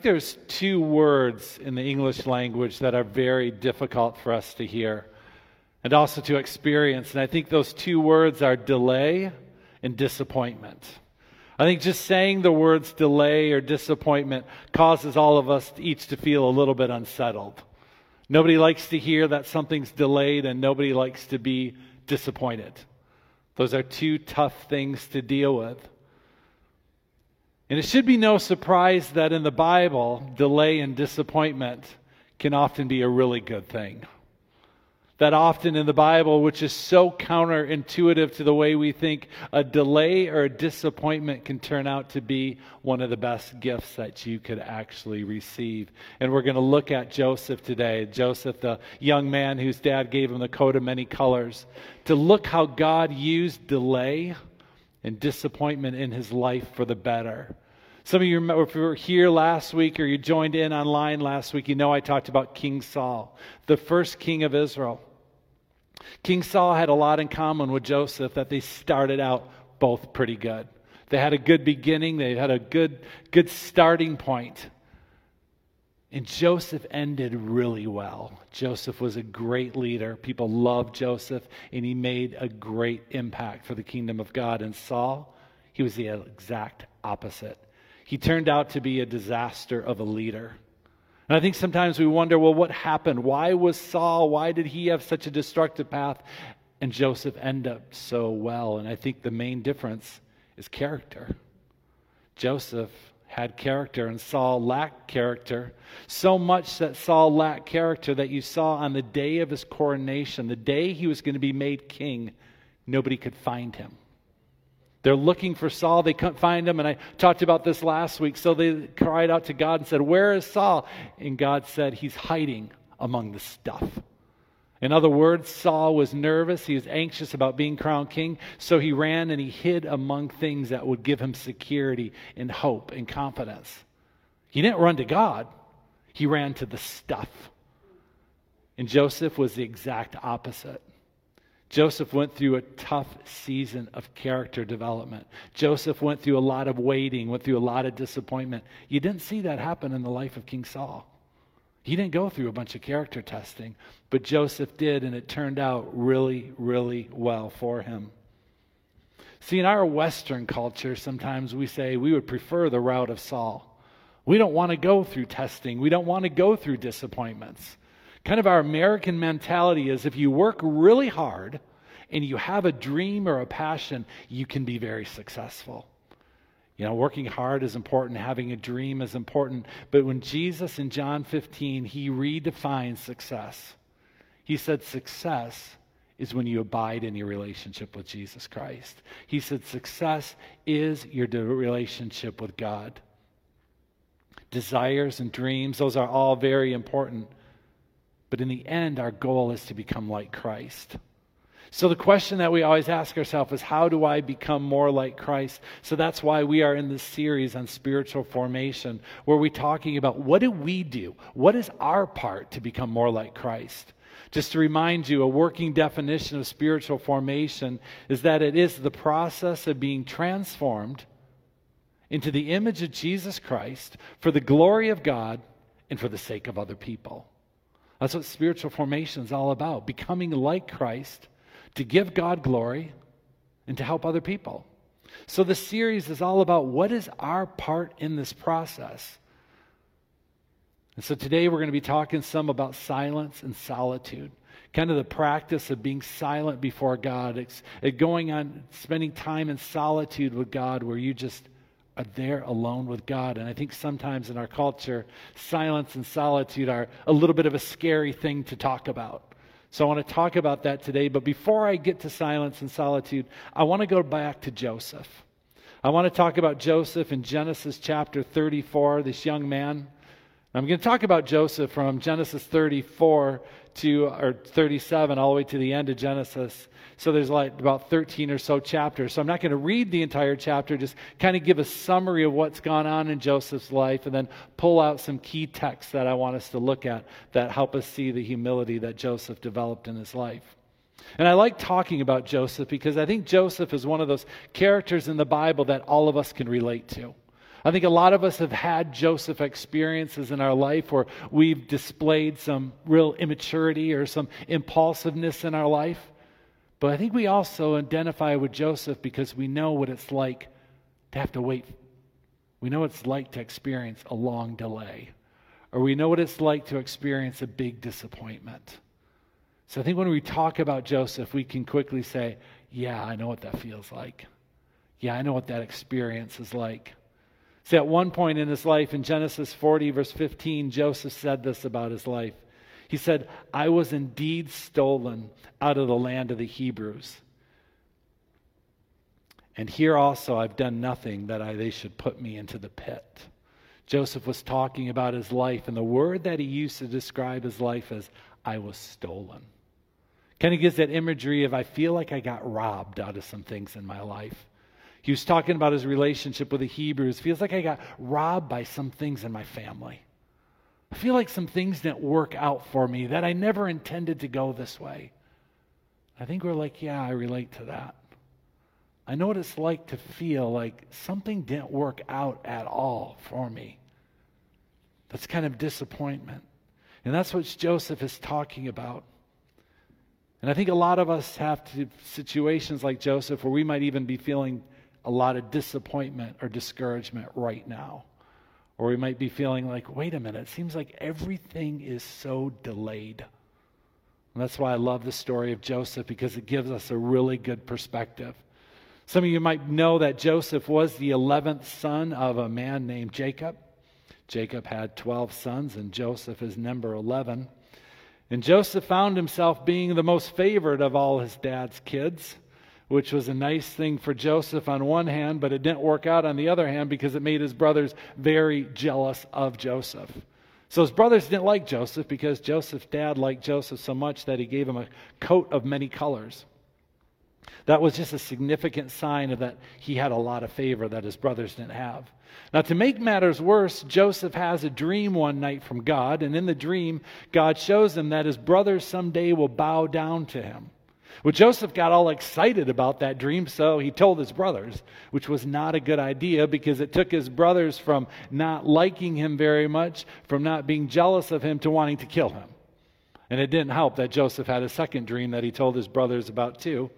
think there's two words in the English language that are very difficult for us to hear and also to experience. And I think those two words are delay and disappointment. I think just saying the words delay or disappointment causes all of us each to feel a little bit unsettled. Nobody likes to hear that something's delayed, and nobody likes to be disappointed. Those are two tough things to deal with. And it should be no surprise that in the Bible, delay and disappointment can often be a really good thing. That often in the Bible, which is so counterintuitive to the way we think, a delay or a disappointment can turn out to be one of the best gifts that you could actually receive. And we're going to look at Joseph today. Joseph, the young man whose dad gave him the coat of many colors, to look how God used delay and disappointment in his life for the better. Some of you remember, if you were here last week or you joined in online last week, you know I talked about King Saul, the first king of Israel. King Saul had a lot in common with Joseph that they started out both pretty good. They had a good beginning, they had a good, good starting point. And Joseph ended really well. Joseph was a great leader. People loved Joseph, and he made a great impact for the kingdom of God. And Saul, he was the exact opposite. He turned out to be a disaster of a leader. And I think sometimes we wonder well, what happened? Why was Saul, why did he have such a destructive path? And Joseph end up so well. And I think the main difference is character. Joseph had character and Saul lacked character. So much that Saul lacked character that you saw on the day of his coronation, the day he was going to be made king, nobody could find him. They're looking for Saul. They couldn't find him. And I talked about this last week. So they cried out to God and said, Where is Saul? And God said, He's hiding among the stuff. In other words, Saul was nervous. He was anxious about being crowned king. So he ran and he hid among things that would give him security and hope and confidence. He didn't run to God, he ran to the stuff. And Joseph was the exact opposite. Joseph went through a tough season of character development. Joseph went through a lot of waiting, went through a lot of disappointment. You didn't see that happen in the life of King Saul. He didn't go through a bunch of character testing, but Joseph did, and it turned out really, really well for him. See, in our Western culture, sometimes we say we would prefer the route of Saul. We don't want to go through testing, we don't want to go through disappointments. Kind of our American mentality is if you work really hard and you have a dream or a passion, you can be very successful. You know, working hard is important, having a dream is important. But when Jesus in John 15, he redefines success. He said, Success is when you abide in your relationship with Jesus Christ. He said, Success is your relationship with God. Desires and dreams, those are all very important. But in the end, our goal is to become like Christ. So, the question that we always ask ourselves is how do I become more like Christ? So, that's why we are in this series on spiritual formation, where we're talking about what do we do? What is our part to become more like Christ? Just to remind you, a working definition of spiritual formation is that it is the process of being transformed into the image of Jesus Christ for the glory of God and for the sake of other people. That's what spiritual formation is all about becoming like Christ to give God glory and to help other people. So, the series is all about what is our part in this process. And so, today we're going to be talking some about silence and solitude, kind of the practice of being silent before God, it's, it going on, spending time in solitude with God where you just are there alone with God. And I think sometimes in our culture, silence and solitude are a little bit of a scary thing to talk about. So I want to talk about that today. But before I get to silence and solitude, I want to go back to Joseph. I want to talk about Joseph in Genesis chapter 34, this young man. I'm going to talk about Joseph from Genesis 34 to or 37 all the way to the end of Genesis. So there's like about 13 or so chapters. So I'm not going to read the entire chapter, just kind of give a summary of what's gone on in Joseph's life and then pull out some key texts that I want us to look at that help us see the humility that Joseph developed in his life. And I like talking about Joseph because I think Joseph is one of those characters in the Bible that all of us can relate to. I think a lot of us have had Joseph experiences in our life where we've displayed some real immaturity or some impulsiveness in our life. But I think we also identify with Joseph because we know what it's like to have to wait. We know what it's like to experience a long delay, or we know what it's like to experience a big disappointment. So I think when we talk about Joseph, we can quickly say, Yeah, I know what that feels like. Yeah, I know what that experience is like. See, at one point in his life, in Genesis 40, verse 15, Joseph said this about his life. He said, I was indeed stolen out of the land of the Hebrews. And here also I've done nothing that I, they should put me into the pit. Joseph was talking about his life, and the word that he used to describe his life as, I was stolen. Kind of gives that imagery of, I feel like I got robbed out of some things in my life. He was talking about his relationship with the Hebrews. Feels like I got robbed by some things in my family. I feel like some things didn't work out for me that I never intended to go this way. I think we're like, yeah, I relate to that. I know what it's like to feel like something didn't work out at all for me. That's kind of disappointment. And that's what Joseph is talking about. And I think a lot of us have to, situations like Joseph where we might even be feeling a lot of disappointment or discouragement right now. Or we might be feeling like, wait a minute, it seems like everything is so delayed. And that's why I love the story of Joseph because it gives us a really good perspective. Some of you might know that Joseph was the 11th son of a man named Jacob. Jacob had 12 sons, and Joseph is number 11. And Joseph found himself being the most favored of all his dad's kids which was a nice thing for Joseph on one hand, but it didn't work out on the other hand because it made his brothers very jealous of Joseph. So his brothers didn't like Joseph because Joseph's dad liked Joseph so much that he gave him a coat of many colors. That was just a significant sign of that he had a lot of favor that his brothers didn't have. Now, to make matters worse, Joseph has a dream one night from God, and in the dream, God shows him that his brothers someday will bow down to him. Well, Joseph got all excited about that dream, so he told his brothers, which was not a good idea because it took his brothers from not liking him very much, from not being jealous of him, to wanting to kill him. And it didn't help that Joseph had a second dream that he told his brothers about too.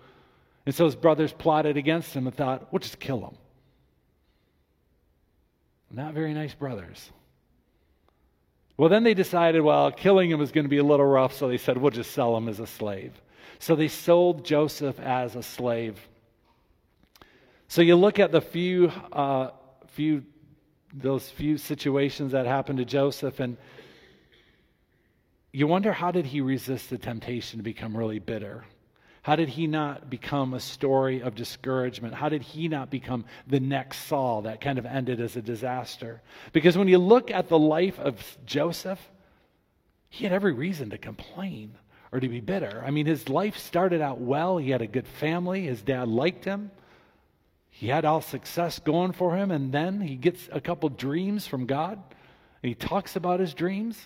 And so his brothers plotted against him and thought, we'll just kill him. Not very nice brothers. Well, then they decided, well, killing him was going to be a little rough, so they said, we'll just sell him as a slave. So they sold Joseph as a slave. So you look at the few, uh, few, those few situations that happened to Joseph, and you wonder how did he resist the temptation to become really bitter? How did he not become a story of discouragement? How did he not become the next Saul that kind of ended as a disaster? Because when you look at the life of Joseph, he had every reason to complain or to be bitter. I mean, his life started out well. He had a good family. His dad liked him. He had all success going for him. And then he gets a couple dreams from God. And he talks about his dreams.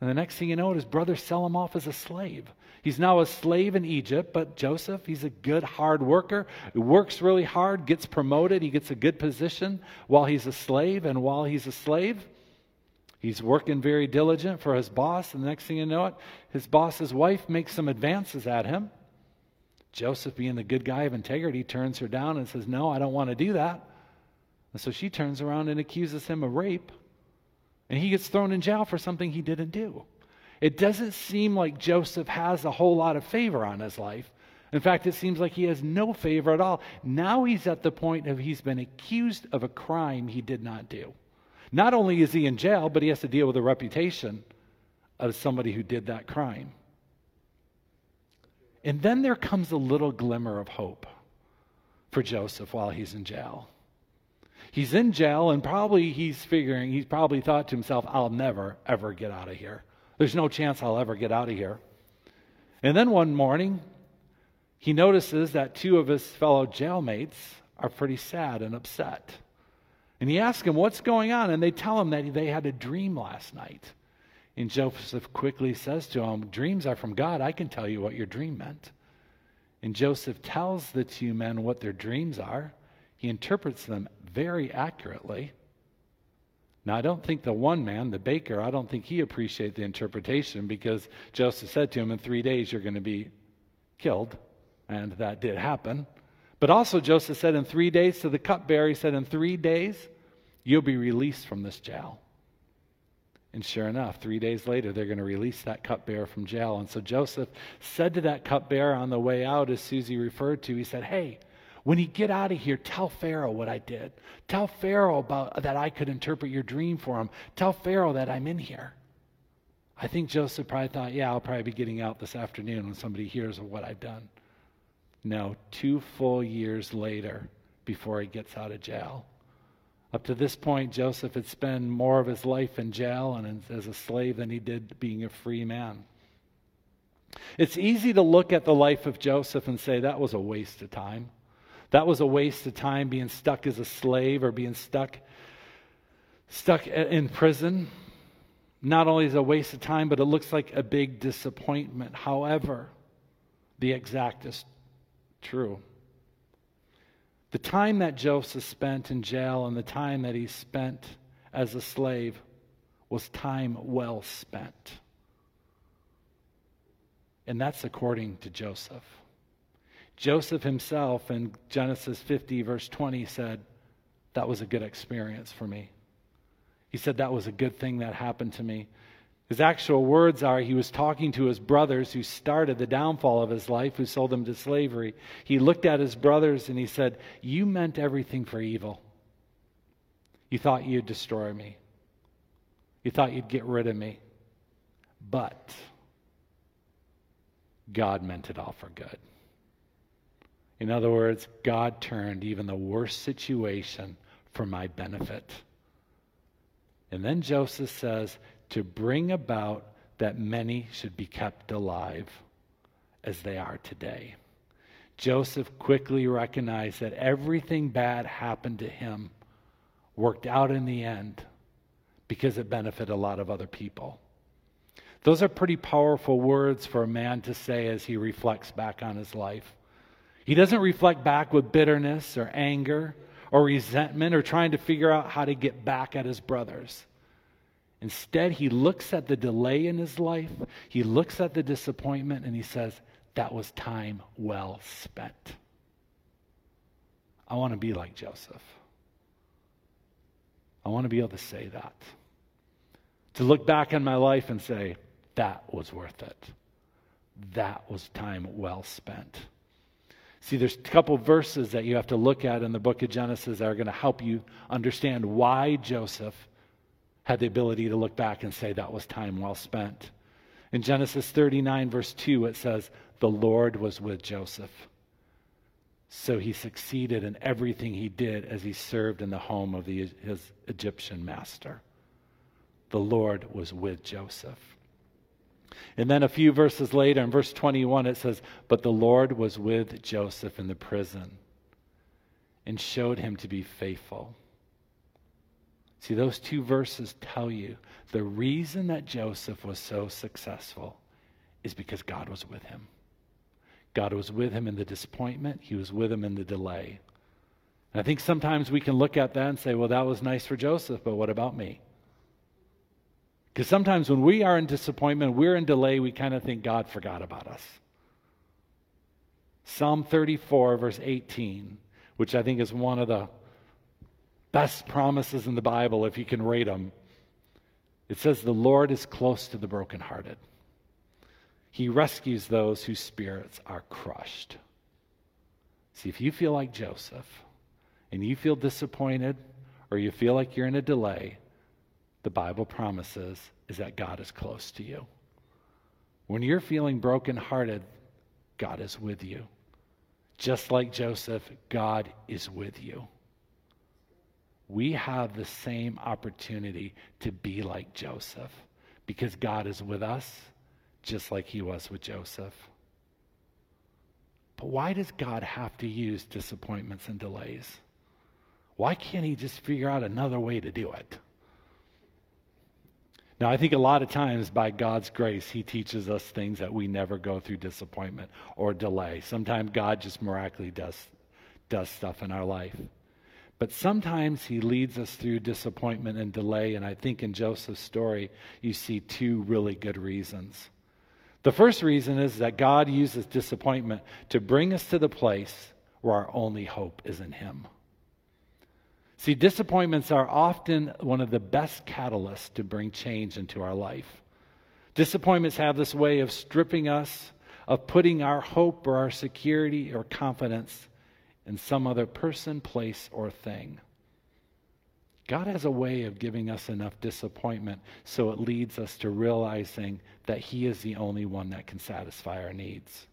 And the next thing you know, his brothers sell him off as a slave. He's now a slave in Egypt, but Joseph, he's a good, hard worker. He works really hard, gets promoted. He gets a good position while he's a slave. And while he's a slave, He's working very diligent for his boss, and the next thing you know it, his boss's wife makes some advances at him. Joseph, being the good guy of integrity, turns her down and says, No, I don't want to do that. And so she turns around and accuses him of rape, and he gets thrown in jail for something he didn't do. It doesn't seem like Joseph has a whole lot of favor on his life. In fact, it seems like he has no favor at all. Now he's at the point of he's been accused of a crime he did not do. Not only is he in jail, but he has to deal with the reputation of somebody who did that crime. And then there comes a little glimmer of hope for Joseph while he's in jail. He's in jail, and probably he's figuring, he's probably thought to himself, I'll never, ever get out of here. There's no chance I'll ever get out of here. And then one morning, he notices that two of his fellow jailmates are pretty sad and upset. And he asks them, What's going on? And they tell him that they had a dream last night. And Joseph quickly says to him, Dreams are from God. I can tell you what your dream meant. And Joseph tells the two men what their dreams are. He interprets them very accurately. Now, I don't think the one man, the baker, I don't think he appreciated the interpretation because Joseph said to him, In three days you're going to be killed. And that did happen. But also, Joseph said, In three days to the cupbearer, he said, In three days you'll be released from this jail. And sure enough, three days later, they're going to release that cupbearer from jail. And so Joseph said to that cupbearer on the way out, as Susie referred to, he said, Hey, when you get out of here, tell Pharaoh what I did. Tell Pharaoh about that I could interpret your dream for him. Tell Pharaoh that I'm in here. I think Joseph probably thought, yeah, I'll probably be getting out this afternoon when somebody hears of what I've done. No, two full years later before he gets out of jail. Up to this point, Joseph had spent more of his life in jail and as a slave than he did being a free man. It's easy to look at the life of Joseph and say that was a waste of time. That was a waste of time being stuck as a slave or being stuck stuck in prison. Not only is it a waste of time, but it looks like a big disappointment. However, the exact true. The time that Joseph spent in jail and the time that he spent as a slave was time well spent. And that's according to Joseph. Joseph himself in Genesis 50, verse 20, said, That was a good experience for me. He said, That was a good thing that happened to me. His actual words are he was talking to his brothers who started the downfall of his life, who sold him to slavery. He looked at his brothers and he said, You meant everything for evil. You thought you'd destroy me, you thought you'd get rid of me. But God meant it all for good. In other words, God turned even the worst situation for my benefit. And then Joseph says, to bring about that many should be kept alive as they are today. Joseph quickly recognized that everything bad happened to him worked out in the end because it benefited a lot of other people. Those are pretty powerful words for a man to say as he reflects back on his life. He doesn't reflect back with bitterness or anger or resentment or trying to figure out how to get back at his brothers. Instead, he looks at the delay in his life, he looks at the disappointment, and he says, That was time well spent. I want to be like Joseph. I want to be able to say that. To look back on my life and say, That was worth it. That was time well spent. See, there's a couple verses that you have to look at in the book of Genesis that are going to help you understand why Joseph had the ability to look back and say that was time well spent. In Genesis 39, verse 2, it says, The Lord was with Joseph. So he succeeded in everything he did as he served in the home of the, his Egyptian master. The Lord was with Joseph. And then a few verses later, in verse 21, it says, But the Lord was with Joseph in the prison and showed him to be faithful See, those two verses tell you the reason that Joseph was so successful is because God was with him. God was with him in the disappointment, He was with him in the delay. And I think sometimes we can look at that and say, well, that was nice for Joseph, but what about me? Because sometimes when we are in disappointment, we're in delay, we kind of think God forgot about us. Psalm 34, verse 18, which I think is one of the best promises in the Bible if you can rate them. It says, The Lord is close to the brokenhearted. He rescues those whose spirits are crushed. See, if you feel like Joseph and you feel disappointed or you feel like you're in a delay, the Bible promises is that God is close to you. When you're feeling brokenhearted, God is with you. Just like Joseph, God is with you we have the same opportunity to be like Joseph because God is with us just like he was with Joseph. But why does God have to use disappointments and delays? Why can't he just figure out another way to do it? Now, I think a lot of times by God's grace, He teaches us things that we never go through disappointment or delay. Sometimes God just miraculously does, does stuff in our life. But sometimes he leads us through disappointment and delay. And I think in Joseph's story, you see two really good reasons. The first reason is that God uses disappointment to bring us to the place where our only hope is in him. See, disappointments are often one of the best catalysts to bring change into our life. Disappointments have this way of stripping us, of putting our hope or our security or confidence in some other person, place, or thing. God has a way of giving us enough disappointment so it leads us to realizing that He is the only one that can satisfy our needs.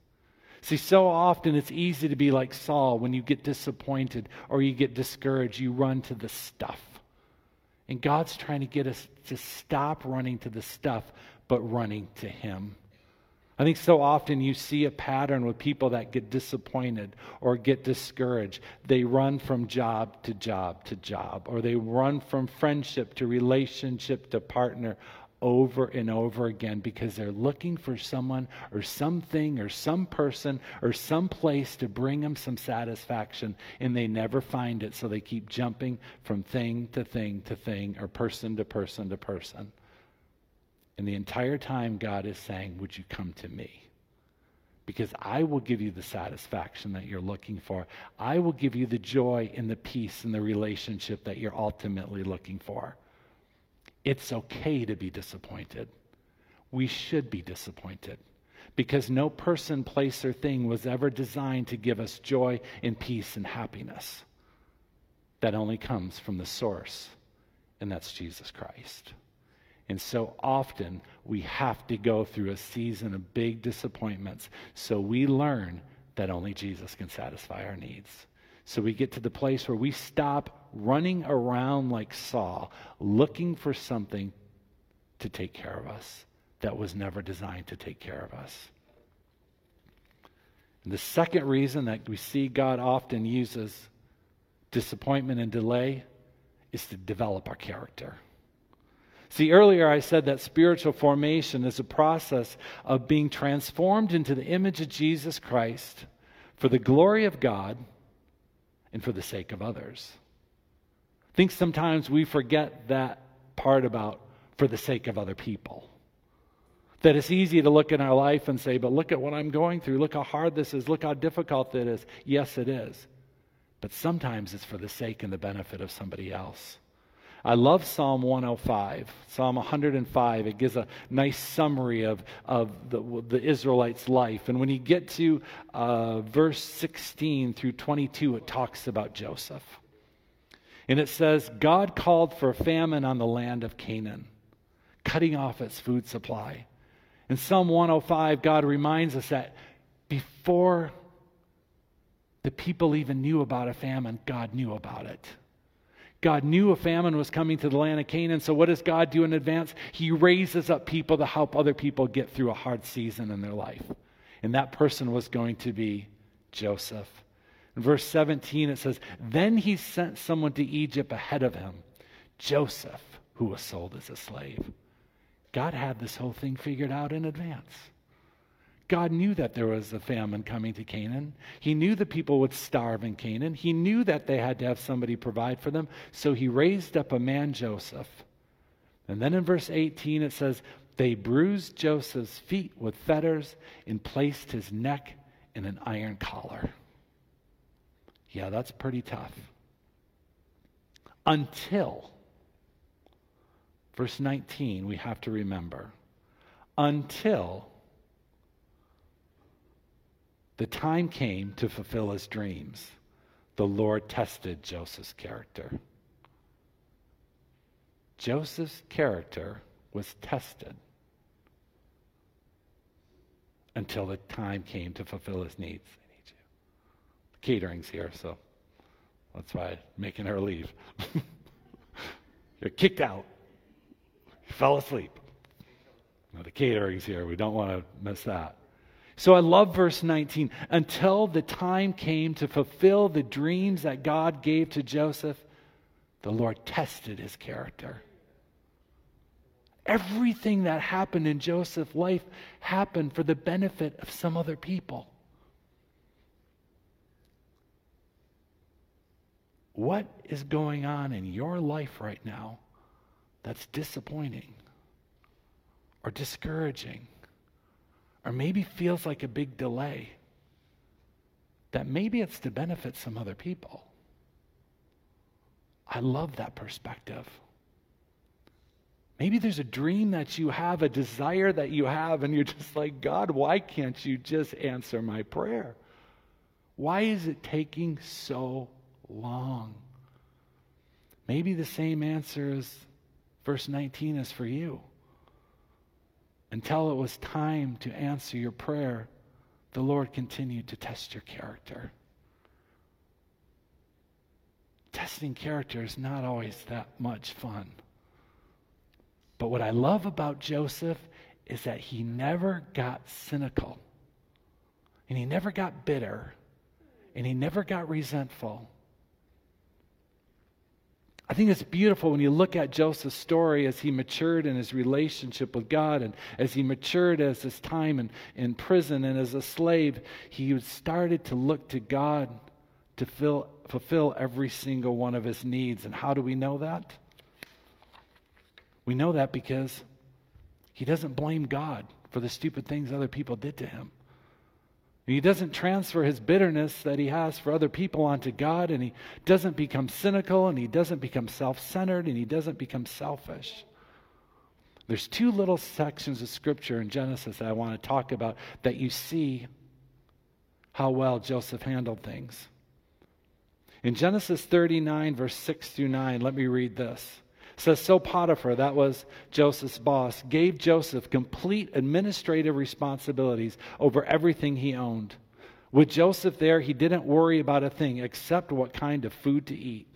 See, so often it's easy to be like Saul when you get disappointed or you get discouraged, you run to the stuff. And God's trying to get us to stop running to the stuff, but running to Him. I think so often you see a pattern with people that get disappointed or get discouraged. They run from job to job to job, or they run from friendship to relationship to partner over and over again because they're looking for someone or something or some person or some place to bring them some satisfaction and they never find it. So they keep jumping from thing to thing to thing or person to person to person. And the entire time, God is saying, Would you come to me? Because I will give you the satisfaction that you're looking for. I will give you the joy and the peace and the relationship that you're ultimately looking for. It's okay to be disappointed. We should be disappointed because no person, place, or thing was ever designed to give us joy and peace and happiness. That only comes from the source, and that's Jesus Christ. And so often we have to go through a season of big disappointments so we learn that only Jesus can satisfy our needs. So we get to the place where we stop running around like Saul, looking for something to take care of us that was never designed to take care of us. And the second reason that we see God often uses disappointment and delay is to develop our character. See, earlier I said that spiritual formation is a process of being transformed into the image of Jesus Christ for the glory of God and for the sake of others. I think sometimes we forget that part about for the sake of other people. That it's easy to look in our life and say, but look at what I'm going through. Look how hard this is. Look how difficult it is. Yes, it is. But sometimes it's for the sake and the benefit of somebody else. I love Psalm 105, Psalm 105. It gives a nice summary of, of the, the Israelites' life. And when you get to uh, verse 16 through 22, it talks about Joseph. And it says, God called for a famine on the land of Canaan, cutting off its food supply. In Psalm 105, God reminds us that before the people even knew about a famine, God knew about it. God knew a famine was coming to the land of Canaan. So, what does God do in advance? He raises up people to help other people get through a hard season in their life. And that person was going to be Joseph. In verse 17, it says, Then he sent someone to Egypt ahead of him, Joseph, who was sold as a slave. God had this whole thing figured out in advance. God knew that there was a famine coming to Canaan. He knew the people would starve in Canaan. He knew that they had to have somebody provide for them. So he raised up a man, Joseph. And then in verse 18 it says, They bruised Joseph's feet with fetters and placed his neck in an iron collar. Yeah, that's pretty tough. Until, verse 19, we have to remember, until the time came to fulfill his dreams. The Lord tested Joseph's character. Joseph's character was tested until the time came to fulfill his needs. I need you. The catering's here, so that's why I'm making her leave. You're kicked out. You fell asleep. Now, the catering's here. We don't want to miss that. So I love verse 19. Until the time came to fulfill the dreams that God gave to Joseph, the Lord tested his character. Everything that happened in Joseph's life happened for the benefit of some other people. What is going on in your life right now that's disappointing or discouraging or maybe feels like a big delay? That maybe it's to benefit some other people. I love that perspective. Maybe there's a dream that you have, a desire that you have, and you're just like, God, why can't you just answer my prayer? Why is it taking so long? Maybe the same answer as verse 19 is for you. Until it was time to answer your prayer, the Lord continued to test your character. Testing character is not always that much fun. But what I love about Joseph is that he never got cynical, and he never got bitter, and he never got resentful. I think it's beautiful when you look at Joseph's story as he matured in his relationship with God and as he matured as his time in, in prison and as a slave, he started to look to God to fill, fulfill every single one of his needs. And how do we know that? We know that because he doesn't blame God for the stupid things other people did to him. He doesn't transfer his bitterness that he has for other people onto God, and he doesn't become cynical, and he doesn't become self centered, and he doesn't become selfish. There's two little sections of scripture in Genesis that I want to talk about that you see how well Joseph handled things. In Genesis 39, verse 6 through 9, let me read this says so Potiphar, that was Joseph's boss, gave Joseph complete administrative responsibilities over everything he owned. With Joseph there, he didn't worry about a thing except what kind of food to eat.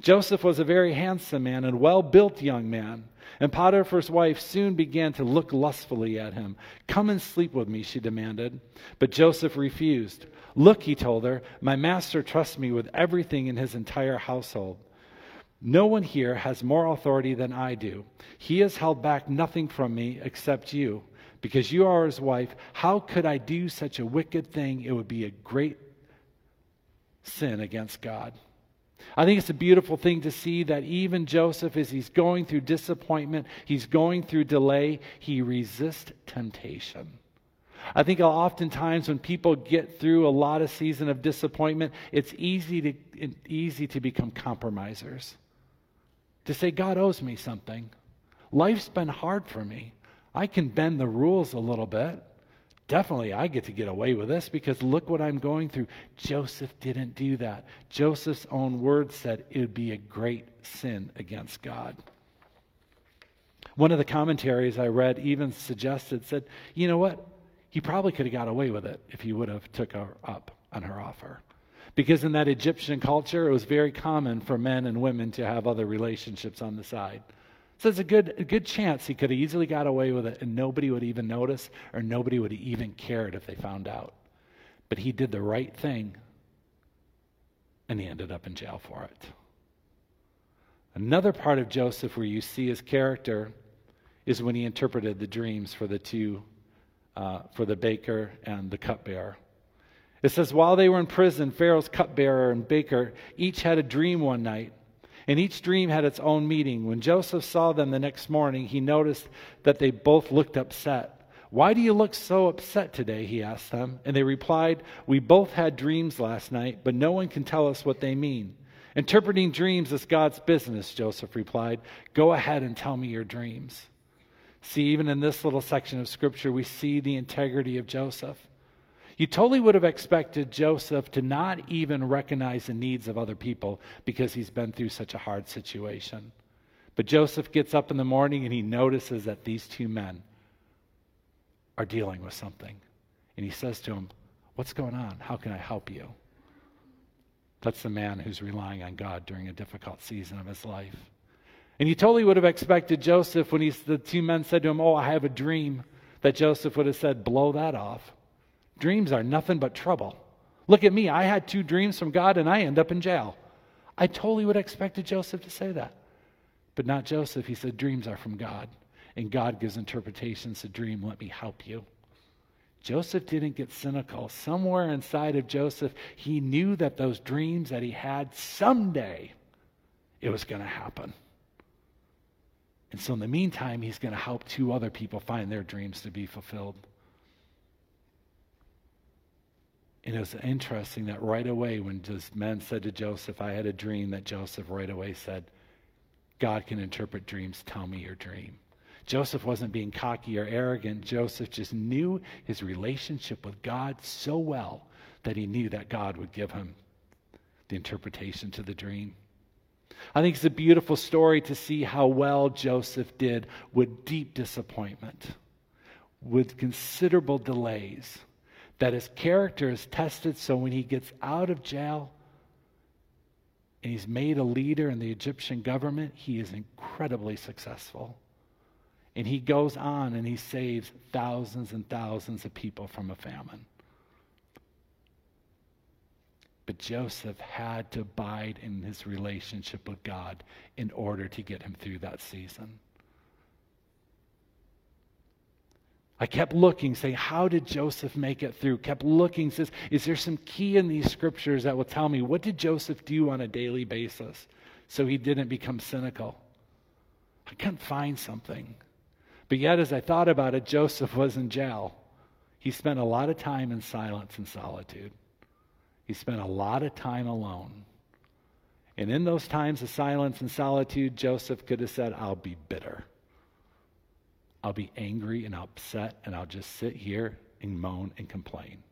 Joseph was a very handsome man and well built young man. And Potiphar's wife soon began to look lustfully at him. Come and sleep with me, she demanded. But Joseph refused. Look, he told her, my master trusts me with everything in his entire household. No one here has more authority than I do. He has held back nothing from me except you, because you are his wife. How could I do such a wicked thing? It would be a great sin against God. I think it's a beautiful thing to see that even Joseph, as he's going through disappointment, he's going through delay, he resists temptation. I think oftentimes when people get through a lot of season of disappointment, it's easy to, easy to become compromisers to say, God owes me something. Life's been hard for me. I can bend the rules a little bit. Definitely, I get to get away with this because look what I'm going through. Joseph didn't do that. Joseph's own words said it would be a great sin against God. One of the commentaries I read even suggested, said, you know what? He probably could have got away with it if he would have took her up on her offer. Because in that Egyptian culture, it was very common for men and women to have other relationships on the side. So it's a good, a good chance he could have easily got away with it and nobody would even notice or nobody would even cared if they found out. But he did the right thing and he ended up in jail for it. Another part of Joseph where you see his character is when he interpreted the dreams for the two, uh, for the baker and the cupbearer. It says, while they were in prison, Pharaoh's cupbearer and baker each had a dream one night, and each dream had its own meaning. When Joseph saw them the next morning, he noticed that they both looked upset. Why do you look so upset today? He asked them. And they replied, We both had dreams last night, but no one can tell us what they mean. Interpreting dreams is God's business, Joseph replied. Go ahead and tell me your dreams. See, even in this little section of scripture, we see the integrity of Joseph. You totally would have expected Joseph to not even recognize the needs of other people because he's been through such a hard situation. But Joseph gets up in the morning and he notices that these two men are dealing with something. And he says to him, What's going on? How can I help you? That's the man who's relying on God during a difficult season of his life. And you totally would have expected Joseph, when he's, the two men said to him, Oh, I have a dream, that Joseph would have said, Blow that off. Dreams are nothing but trouble. Look at me. I had two dreams from God and I end up in jail. I totally would have expected Joseph to say that. But not Joseph. He said, Dreams are from God. And God gives interpretations to dream. Let me help you. Joseph didn't get cynical. Somewhere inside of Joseph, he knew that those dreams that he had someday it was going to happen. And so, in the meantime, he's going to help two other people find their dreams to be fulfilled. And it was interesting that right away, when just men said to Joseph, I had a dream, that Joseph right away said, God can interpret dreams. Tell me your dream. Joseph wasn't being cocky or arrogant. Joseph just knew his relationship with God so well that he knew that God would give him the interpretation to the dream. I think it's a beautiful story to see how well Joseph did with deep disappointment, with considerable delays, that his character is tested so when he gets out of jail and he's made a leader in the Egyptian government, he is incredibly successful. And he goes on and he saves thousands and thousands of people from a famine. But Joseph had to abide in his relationship with God in order to get him through that season. I kept looking, saying, How did Joseph make it through? Kept looking, says, Is there some key in these scriptures that will tell me what did Joseph do on a daily basis so he didn't become cynical? I couldn't find something. But yet, as I thought about it, Joseph was in jail. He spent a lot of time in silence and solitude. He spent a lot of time alone. And in those times of silence and solitude, Joseph could have said, I'll be bitter. I'll be angry and upset, and I'll just sit here and moan and complain.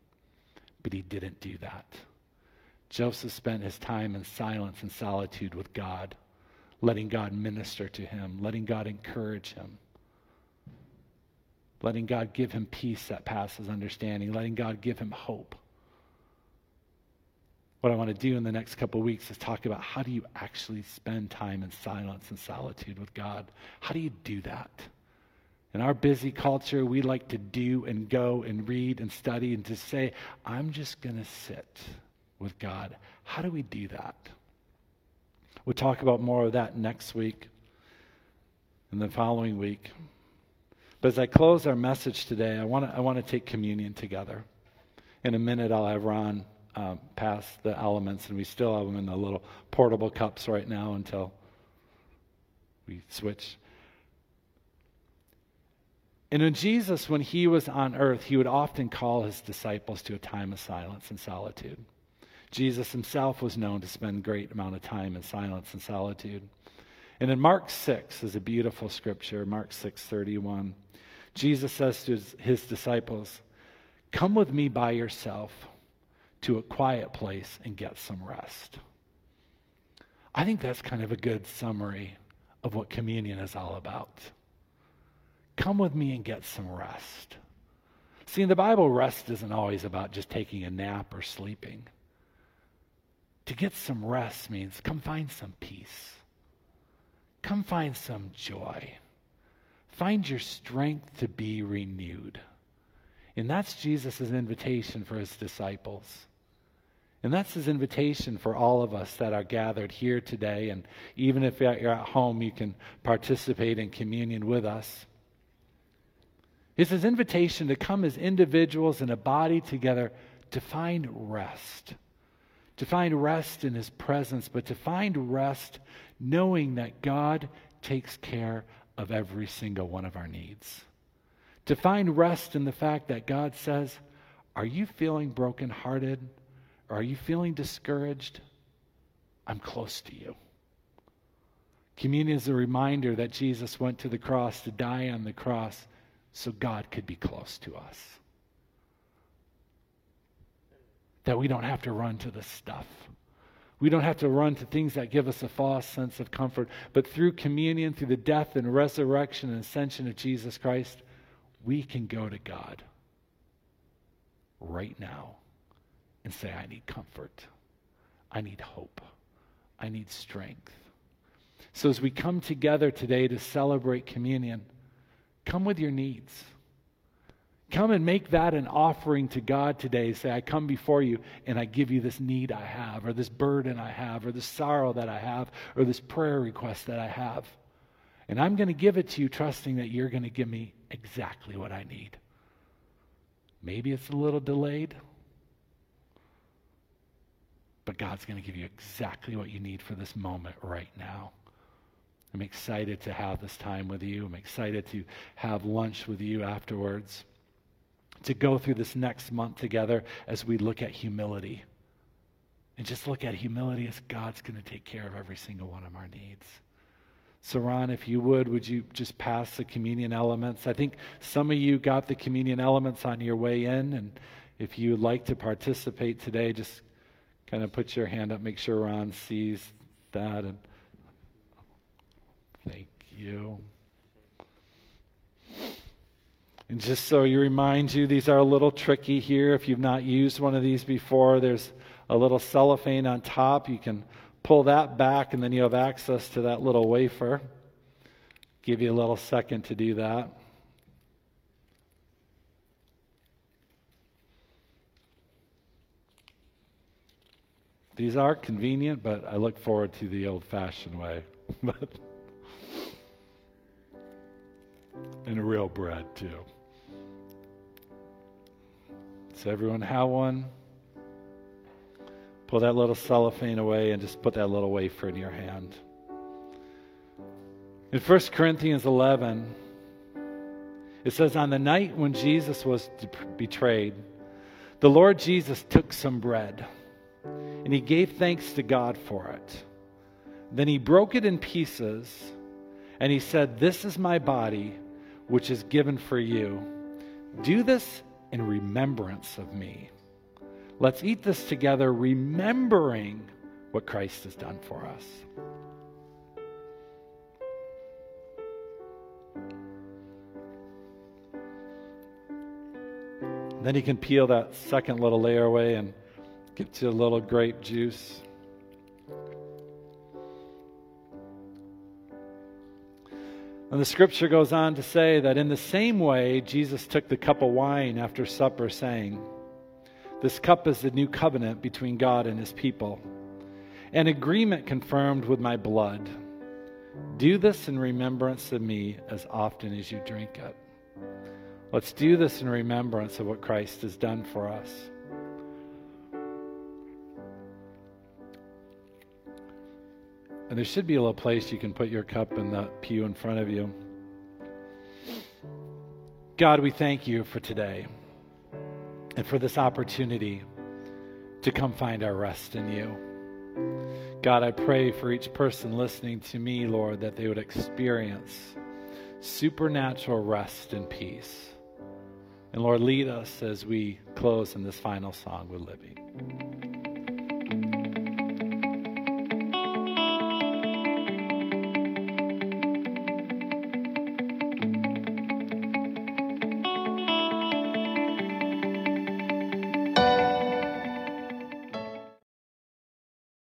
But he didn't do that. Joseph spent his time in silence and solitude with God, letting God minister to him, letting God encourage him, letting God give him peace that passes understanding, letting God give him hope what I want to do in the next couple weeks is talk about how do you actually spend time in silence and solitude with God? How do you do that? In our busy culture, we like to do and go and read and study and to say, I'm just going to sit with God. How do we do that? We'll talk about more of that next week and the following week. But as I close our message today, I want to, I want to take communion together. In a minute, I'll have Ron uh, pass the elements, and we still have them in the little portable cups right now until we switch. And in Jesus, when he was on earth, he would often call his disciples to a time of silence and solitude. Jesus himself was known to spend great amount of time in silence and solitude. And in Mark 6 is a beautiful scripture, Mark 6:31. Jesus says to his disciples, "Come with me by yourself to a quiet place and get some rest. I think that's kind of a good summary of what communion is all about. Come with me and get some rest. See, in the Bible, rest isn't always about just taking a nap or sleeping. To get some rest means come find some peace. Come find some joy. Find your strength to be renewed. And that's Jesus' invitation for his disciples. And that's his invitation for all of us that are gathered here today. And even if you're at home, you can participate in communion with us. It's his invitation to come as individuals in a body together to find rest. To find rest in his presence, but to find rest knowing that God takes care of every single one of our needs. To find rest in the fact that God says, Are you feeling brokenhearted? Or Are you feeling discouraged? I'm close to you. Communion is a reminder that Jesus went to the cross to die on the cross so God could be close to us. That we don't have to run to the stuff. We don't have to run to things that give us a false sense of comfort. But through communion, through the death and resurrection and ascension of Jesus Christ, we can go to God right now and say, I need comfort. I need hope. I need strength. So, as we come together today to celebrate communion, come with your needs. Come and make that an offering to God today. Say, I come before you and I give you this need I have, or this burden I have, or this sorrow that I have, or this prayer request that I have. And I'm going to give it to you, trusting that you're going to give me exactly what I need. Maybe it's a little delayed. But God's going to give you exactly what you need for this moment right now. I'm excited to have this time with you. I'm excited to have lunch with you afterwards, to go through this next month together as we look at humility. And just look at humility as God's going to take care of every single one of our needs. So, Ron, if you would, would you just pass the communion elements? I think some of you got the communion elements on your way in, and if you would like to participate today, just kind of put your hand up, make sure Ron sees that. And you. And just so you remind you, these are a little tricky here. If you've not used one of these before, there's a little cellophane on top. You can pull that back, and then you have access to that little wafer. Give you a little second to do that. These are convenient, but I look forward to the old fashioned way. and real bread, too. Does everyone have one? Pull that little cellophane away and just put that little wafer in your hand. In 1 Corinthians 11, it says, On the night when Jesus was betrayed, the Lord Jesus took some bread and he gave thanks to God for it. Then he broke it in pieces and he said, This is my body, which is given for you. Do this in remembrance of me. Let's eat this together, remembering what Christ has done for us. Then you can peel that second little layer away and Get you a little grape juice. And the scripture goes on to say that in the same way, Jesus took the cup of wine after supper, saying, This cup is the new covenant between God and his people, an agreement confirmed with my blood. Do this in remembrance of me as often as you drink it. Let's do this in remembrance of what Christ has done for us. And there should be a little place you can put your cup in the pew in front of you. God, we thank you for today and for this opportunity to come find our rest in you. God, I pray for each person listening to me, Lord, that they would experience supernatural rest and peace. And Lord, lead us as we close in this final song with Libby.